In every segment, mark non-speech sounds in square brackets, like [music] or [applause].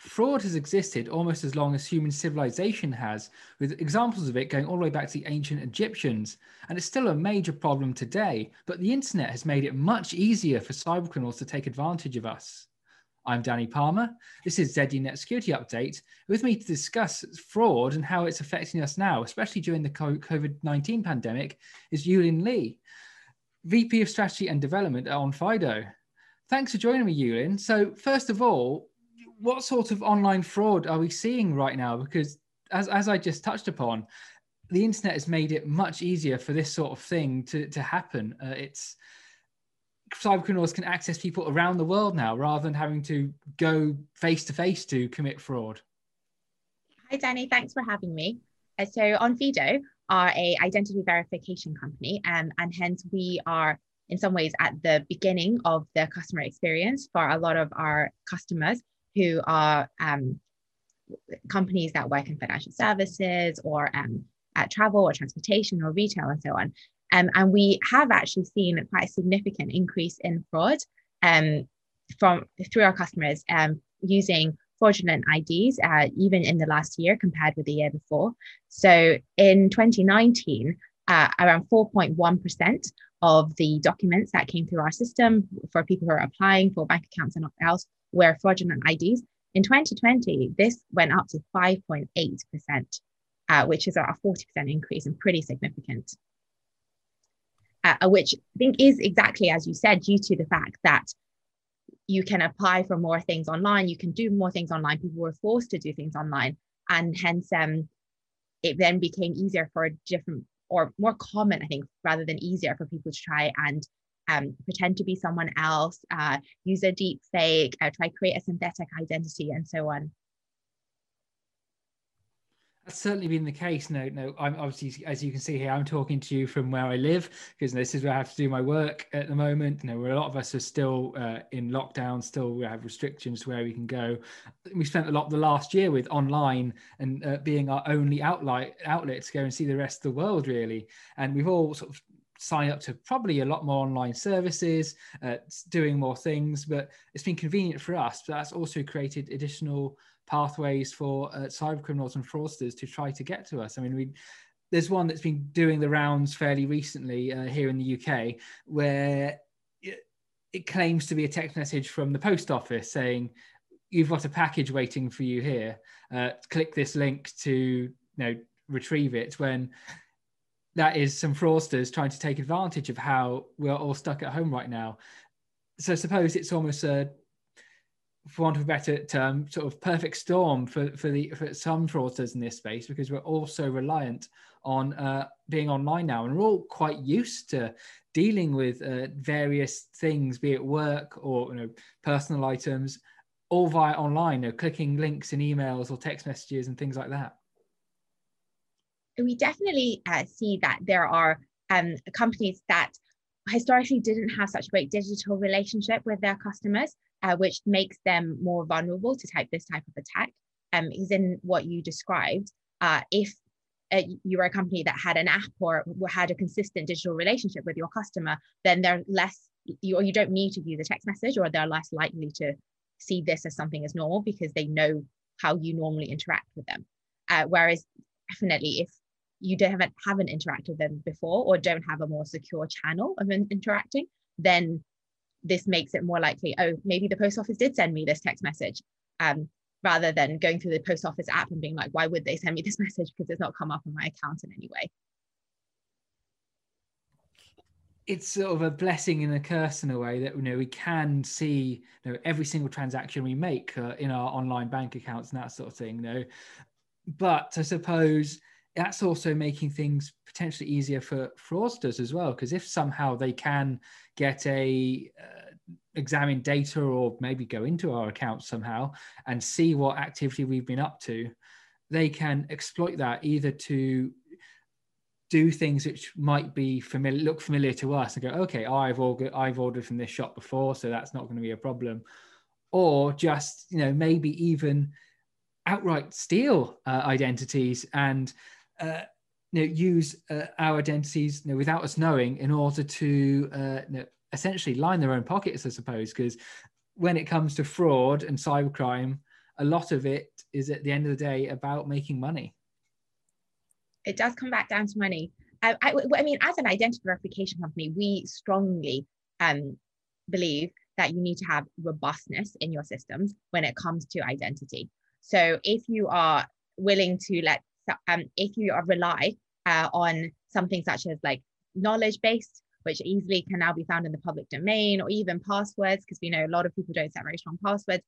fraud has existed almost as long as human civilization has, with examples of it going all the way back to the ancient Egyptians. And it's still a major problem today, but the internet has made it much easier for cybercriminals to take advantage of us. I'm Danny Palmer. This is ZDNet Security Update. With me to discuss fraud and how it's affecting us now, especially during the COVID 19 pandemic, is Yuelin Li, VP of Strategy and Development at Onfido. Thanks for joining me, Yuelin. So, first of all, what sort of online fraud are we seeing right now? Because as, as I just touched upon, the internet has made it much easier for this sort of thing to, to happen. Uh, it's cyber criminals can access people around the world now rather than having to go face to face to commit fraud. Hi, Danny. Thanks for having me. Uh, so, Onfido are a identity verification company, um, and hence we are in some ways at the beginning of the customer experience for a lot of our customers who are um, companies that work in financial services or um, at travel or transportation or retail and so on. Um, and we have actually seen quite a significant increase in fraud um, from through our customers um, using fraudulent IDs, uh, even in the last year compared with the year before. So in 2019, uh, around 4.1% of the documents that came through our system for people who are applying for bank accounts and else were fraudulent IDs. In 2020, this went up to 5.8%, uh, which is a 40% increase and pretty significant. Uh, which I think is exactly as you said, due to the fact that you can apply for more things online, you can do more things online. People were forced to do things online, and hence um, it then became easier for a different or more common, I think, rather than easier for people to try and um, pretend to be someone else, uh, use a deep fake, uh, try create a synthetic identity, and so on. That's certainly been the case. No, no. I'm obviously, as you can see here, I'm talking to you from where I live because this is where I have to do my work at the moment. You know, where a lot of us are still uh, in lockdown, still we have restrictions to where we can go. We spent a lot of the last year with online and uh, being our only outlet outlet to go and see the rest of the world, really. And we've all sort of sign up to probably a lot more online services, uh, doing more things, but it's been convenient for us. But that's also created additional pathways for uh, cyber criminals and fraudsters to try to get to us. I mean, we there's one that's been doing the rounds fairly recently uh, here in the UK where it, it claims to be a text message from the post office saying you've got a package waiting for you here. Uh, click this link to you know retrieve it when that is some fraudsters trying to take advantage of how we're all stuck at home right now. So suppose it's almost a, for want of a better term, sort of perfect storm for, for the for some fraudsters in this space because we're all so reliant on uh, being online now, and we're all quite used to dealing with uh, various things, be it work or you know personal items, all via online, you know, clicking links in emails or text messages and things like that we definitely uh, see that there are um, companies that historically didn't have such a great digital relationship with their customers, uh, which makes them more vulnerable to type this type of attack. Um, is in what you described. Uh, if uh, you were a company that had an app or had a consistent digital relationship with your customer, then they're less, you, or you don't need to use a text message, or they're less likely to see this as something as normal because they know how you normally interact with them. Uh, whereas definitely if you don't haven't haven't interacted with them before or don't have a more secure channel of in- interacting then this makes it more likely oh maybe the post office did send me this text message um, rather than going through the post office app and being like why would they send me this [laughs] message? Because it's not come up on my account in any way. It's sort of a blessing and a curse in a way that you know we can see you know every single transaction we make uh, in our online bank accounts and that sort of thing you know. But i suppose that's also making things potentially easier for fraudsters as well because if somehow they can get a uh, examine data or maybe go into our account somehow and see what activity we've been up to they can exploit that either to do things which might be familiar look familiar to us and go okay i've ordered i've ordered from this shop before so that's not going to be a problem. Or just you know maybe even outright steal uh, identities and uh, you know, use uh, our identities you know, without us knowing in order to uh, you know, essentially line their own pockets, I suppose. Because when it comes to fraud and cybercrime, a lot of it is at the end of the day about making money. It does come back down to money. I, I, I mean, as an identity verification company, we strongly um, believe that you need to have robustness in your systems when it comes to identity. So if you are willing to let, um, if you rely uh, on something such as like knowledge based, which easily can now be found in the public domain, or even passwords, because we know a lot of people don't set very strong passwords,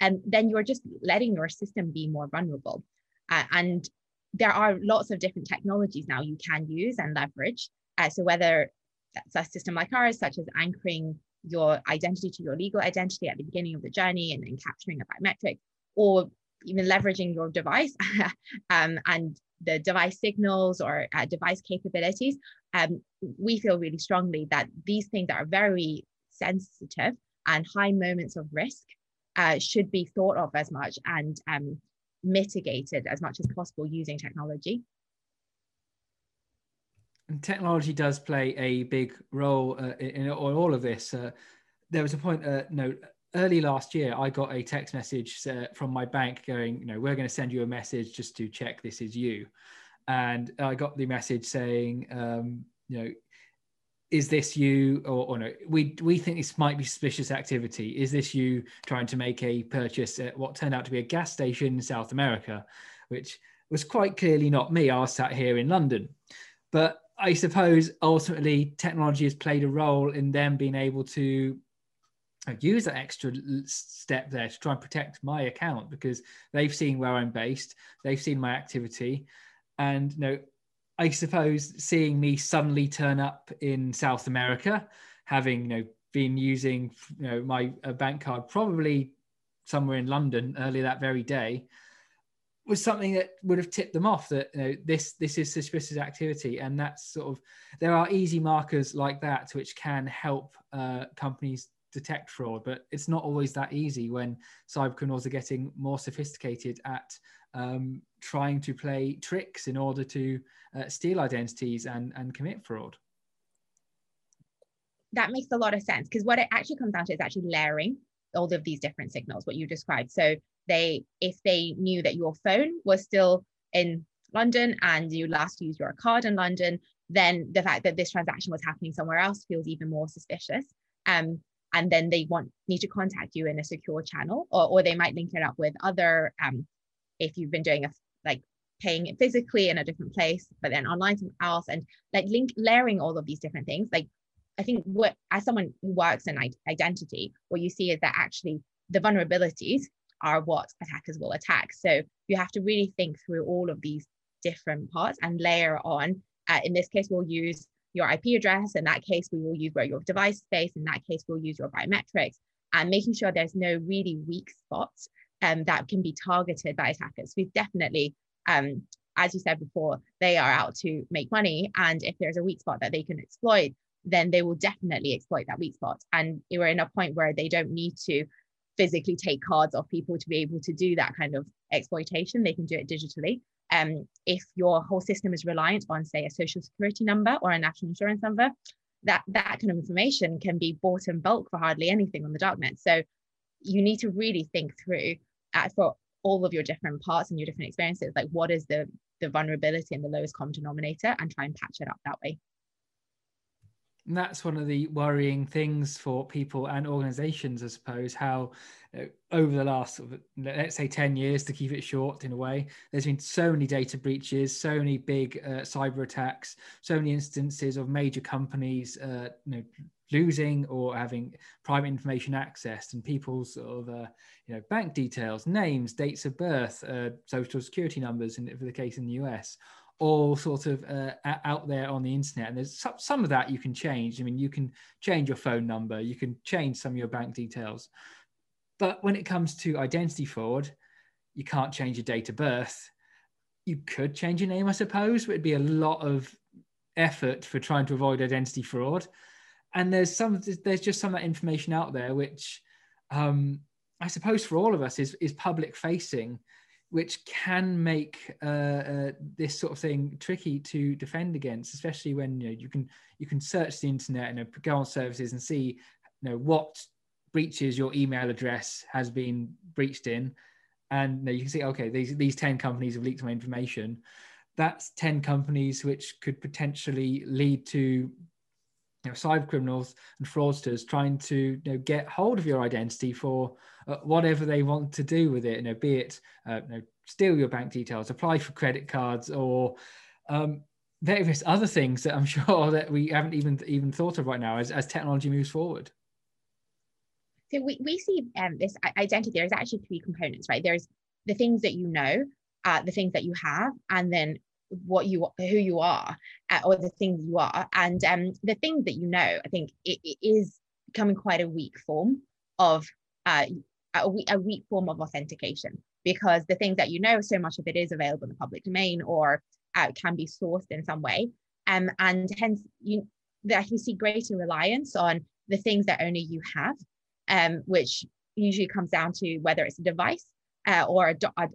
and then you're just letting your system be more vulnerable. Uh, and there are lots of different technologies now you can use and leverage. Uh, so whether that's a system like ours, such as anchoring your identity to your legal identity at the beginning of the journey and then capturing a biometric, or even leveraging your device [laughs] um, and the device signals or uh, device capabilities, um, we feel really strongly that these things that are very sensitive and high moments of risk uh, should be thought of as much and um, mitigated as much as possible using technology. And technology does play a big role uh, in, in, all of this. Uh, there was a point, uh, no, early last year, I got a text message uh, from my bank going, you know, we're going to send you a message just to check this is you. And I got the message saying, um, you know, is this you? Or, or, no we we think this might be suspicious activity. Is this you trying to make a purchase at what turned out to be a gas station in south america? Which was quite clearly not me. I was sat here in london. But i suppose ultimately technology has played a role in them being able to use that extra step there to try and protect my account because they've seen where i'm based they've seen my activity. And you know I suppose seeing me suddenly turn up in South America, having you know been using you know my bank card probably somewhere in London earlier that very day, was something that would have tipped them off that you know this this is suspicious activity, and that's sort of there are easy markers like that which can help uh, companies detect fraud, but it's not always that easy when cyber criminals are getting more sophisticated at um, trying to play tricks in order to uh, steal identities and, and commit fraud. That makes a lot of sense because what it actually comes down to is actually layering all of these different signals, what you described. So they, if they knew that your phone was still in London and you last used your card in London, then the fact that this transaction was happening somewhere else feels even more suspicious. Um, and then they want need to contact you in a secure channel, or, or they might link it up with other um, if you've been doing a like paying it physically in a different place, but then online something else, and like link layering all of these different things. Like I think what as someone who works in identity, what you see is that actually the vulnerabilities are what attackers will attack. So you have to really think through all of these different parts and layer on. Uh, in this case, we'll use your IP address. In that case, we will use where your device space. In that case, we'll use your biometrics and making sure there's no really weak spots um, that can be targeted by attackers. We've definitely, um, as you said before, they are out to make money. And if there's a weak spot that they can exploit, then they will definitely exploit that weak spot. And we're in a point where they don't need to physically take cards off people to be able to do that kind of exploitation. They can do it digitally. Um, if your whole system is reliant on, say, a social security number or a national insurance number, that that kind of information can be bought in bulk for hardly anything on the darknet. So you need to really think through uh, for all of your different parts and your different experiences like what is the the vulnerability and the lowest common denominator and try and patch it up that way and that's one of the worrying things for people and organizations, I suppose, how know, over the last, let's say, 10 years to keep it short in a way, there's been so many data breaches, so many big uh, cyber attacks, so many instances of major companies uh, you know, losing or having private information accessed and people's sort of, uh, you know, bank details, names, dates of birth, uh, social security numbers, in, for the case in the US, all sort of uh, out there on the internet. And there's some, some of that you can change. I mean, you can change your phone number, you can change some of your bank details. But when it comes to identity fraud, you can't change your date of birth. You could change your name, I suppose, but it'd be a lot of effort for trying to avoid identity fraud. And there's some, there's just some of that information out there, which um, I suppose for all of us is, is public facing which can make uh, uh, this sort of thing tricky to defend against, especially when you know you can you can search the internet and go on services and see you know what breaches your email address has been breached in, and you, know, you can see okay these these 10 companies have leaked my information. That's 10 companies which could potentially lead to you know, cyber criminals and fraudsters trying to you know, get hold of your identity for uh, whatever they want to do with it. You know, be it uh, you know, steal your bank details, apply for credit cards, or um, various other things that I'm [laughs] sure that we haven't even even thought of right now as, as technology moves forward. So we, we see um, this identity. There's actually three components, right? There's the things that you know, uh, the things that you have, and then what you who you are uh, or the thing you are. And um, the thing that you know i think it, it is becoming quite a weak form of uh, a, weak, a weak form of authentication. Because the things that you know so much of it is available in the public domain or uh, can be sourced in some way. Um, and hence you that you see greater reliance on the things that only you have um, which usually comes down to whether it's a device uh, or a, a,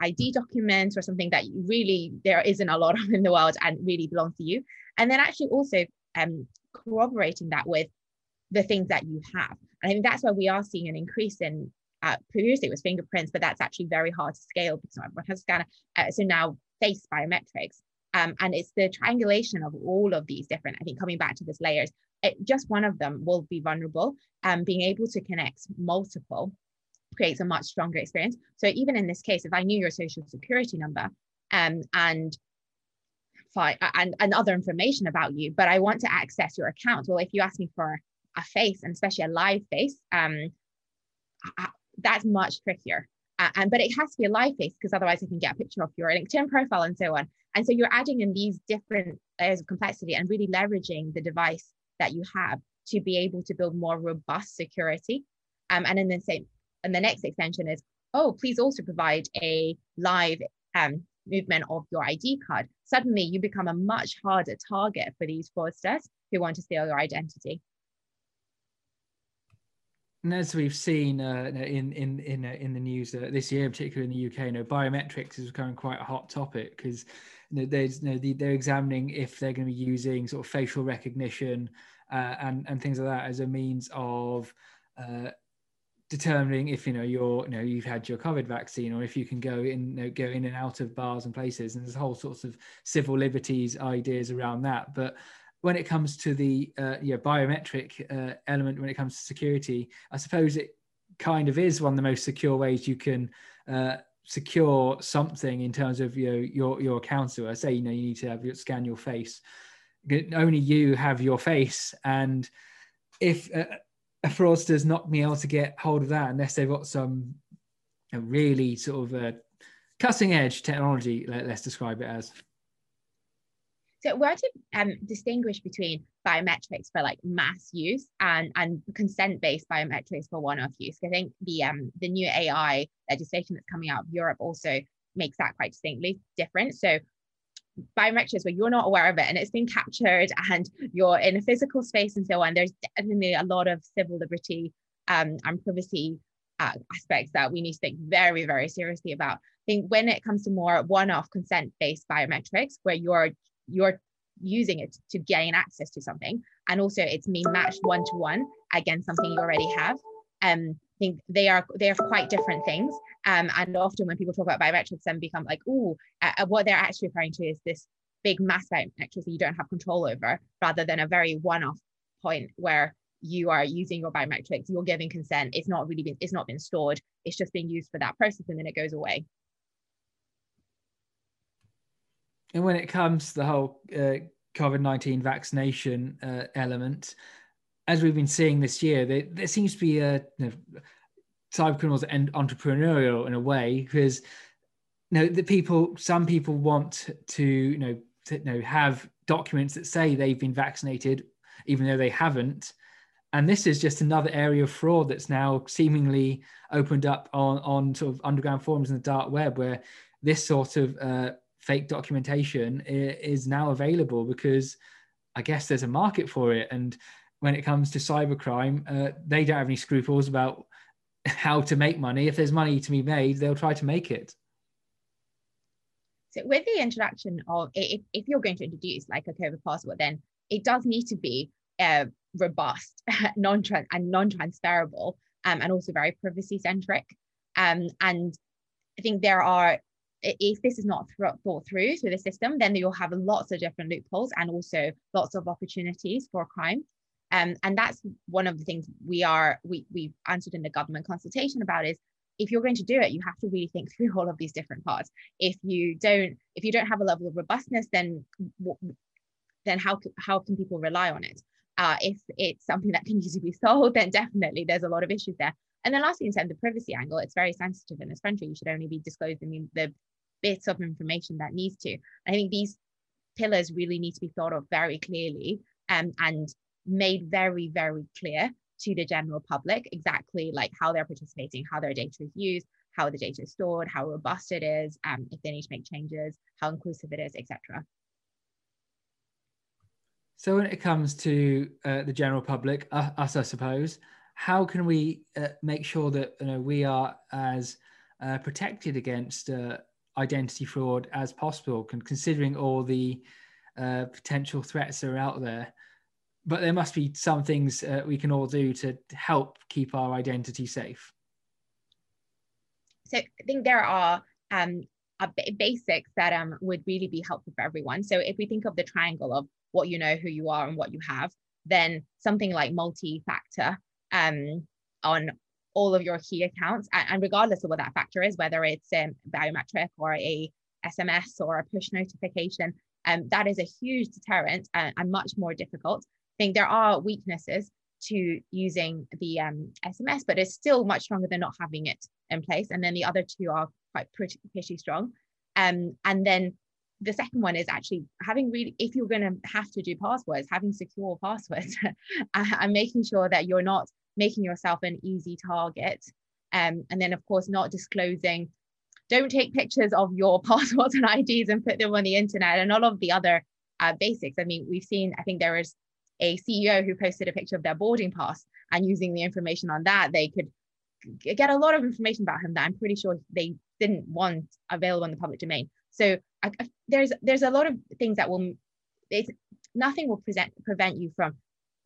ID document or something that you really there isn't a lot of [laughs] in the world and really belongs to you. And then actually also um, corroborating that with the things that you have. And I think that's why we are seeing an increase in uh, previously it was fingerprints, but that's actually very hard to scale because not everyone has a scanner. Uh, so now face biometrics. Um, and it's the triangulation of all of these different, I think coming back to this layers, it, just one of them will be vulnerable. And um, being able to connect multiple creates a much stronger experience. So even in this case, if I knew your social security number um, and and, and other information about you, but I want to access your account. Well, if you ask me for a face and especially a live face, um, I, that's much trickier. Uh, and but it has to be a live face because otherwise I can get a picture of your LinkedIn profile and so on. And so you're adding in these different layers of complexity and really leveraging the device that you have to be able to build more robust security. Um, and in the same and the next extension is, oh, please also provide a live um, movement of your ID card. Suddenly you become a much harder target for these fraudsters who want to steal your identity. And as we've seen uh, in in in uh, in the news uh, this year, particularly in the UK, you know, biometrics is becoming quite a hot topic because you know, you know, the, they're examining if they're going to be using sort of facial recognition uh, and and things like that as a means of uh, determining if you know you're you know you've had your COVID vaccine or if you can go in you know, go in and out of bars and places. And there's whole sorts of civil liberties ideas around that. But when it comes to the uh, yeah biometric uh, element when it comes to security I suppose it kind of is one of the most secure ways you can uh, secure something in terms of you know, your your account. So I say you know you need to have your scan your face. Only you have your face. And if uh, a fraudster's not being able to get hold of that unless they've got some really sort of uh, cutting edge technology, let, us describe it as. So where to um, distinguish between biometrics for like mass use and, and consent-based biometrics for one-off use? I think the um, the new AI legislation that's coming out of Europe also makes that quite distinctly different. So biometrics where you're not aware of it and it's been captured and you're in a physical space and so on, there's definitely a lot of civil liberty um, and privacy uh, aspects that we need to think very, very seriously about. I think when it comes to more one-off consent-based biometrics, where you're you're using it to gain access to something, and also it's being matched one-to-one against something you already have. Um, think they are they are quite different things. Um, and often when people talk about biometrics and become like, oh, uh, what they're actually referring to is this big mass biometrics that you don't have control over, rather than a very one-off point where you are using your biometrics, you're giving consent. It's not really been, it's not been stored. It's just being used for that process and then it goes away. And when it comes to the whole uh, COVID 19 vaccination uh, element, as we've been seeing this year, there, there seems to be a you know, cyber criminals and entrepreneurial in a way because you know the people some people want to you know to, you know have documents that say they've been vaccinated even though they haven't. And this is just another area of fraud that's now seemingly opened up on on sort of underground forums in the dark web where this sort of uh, fake documentation is now available because i guess there's a market for it. And when it comes to cybercrime uh, they don't have any scruples about how to make money. If there's money to be made, they'll try to make it. So with the introduction of if, if you're going to introduce like a COVID passport, then it does need to be uh, robust, [laughs] non and non-transferable, um, and also very privacy centric. Um, and I think there are if this is not thought through through the system, then you'll have lots of different loopholes and also lots of opportunities for crime. Um, and that's one of the things we are we we answered in the government consultation about is if you're going to do it, you have to really think through all of these different parts. If you don't if you don't have a level of robustness, then then how how can people rely on it? Uh, if it's something that can [laughs] easily be sold then definitely there's a lot of issues there. And then lastly, in terms of the privacy angle, it's very sensitive in this country. You should only be disclosing the bits of information that needs to. I think these pillars really need to be thought of very clearly um, and made very, very clear to the general public exactly like how they're participating, how their data is used, how the data is stored, how robust it is, um, if they need to make changes, how inclusive it is, etc. So when it comes to uh, the general public, uh, us, I suppose, how can we uh, make sure that you know we are as uh, protected against uh, identity fraud as possible, considering all the uh, potential threats that are out there? But there must be some things we can all do to help keep our identity safe. So I think there are um, basics that um, would really be helpful for everyone. So if we think of the triangle of what you know, who you are, and what you have, then something like multi-factor um, on all of your key accounts, and, and, regardless of what that factor is, whether it's um, biometric or a SMS or a push notification, um, that is a huge deterrent and, and, much more difficult. Think there are weaknesses to using the um, SMS, but it's still much stronger than not having it in place. And then the other two are quite pretty, pretty strong. Um, and then the second one is actually having really if you're going to have to do passwords having secure passwords [laughs] and making sure that you're not making yourself an easy target um, and then of course not disclosing don't take pictures of your [laughs] passwords and ids and put them on the internet and all of the other uh, basics i mean we've seen i think there is a ceo who posted a picture of their boarding pass and using the information on that they could get a lot of information about him that i'm pretty sure they didn't want available in the public domain. So I, I, there's there's a lot of things that will it's nothing will present prevent you from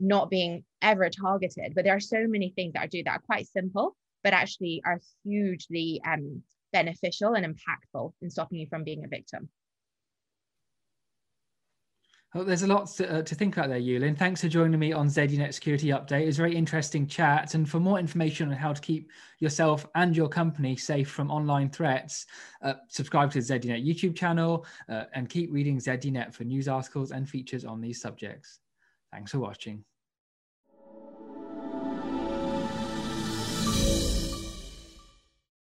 not being ever targeted but there are so many things that I do that are quite simple but actually are hugely um, beneficial and impactful in stopping you from being a victim well, there's a lot to, uh, to think about there, Yuelin. Thanks for joining me on ZDNet Security Update. It was a very interesting chat. And for more information on how to keep yourself and your company safe from online threats, uh, subscribe to the ZDNet YouTube channel uh, and keep reading ZDNet for news articles and features on these subjects. Thanks for watching.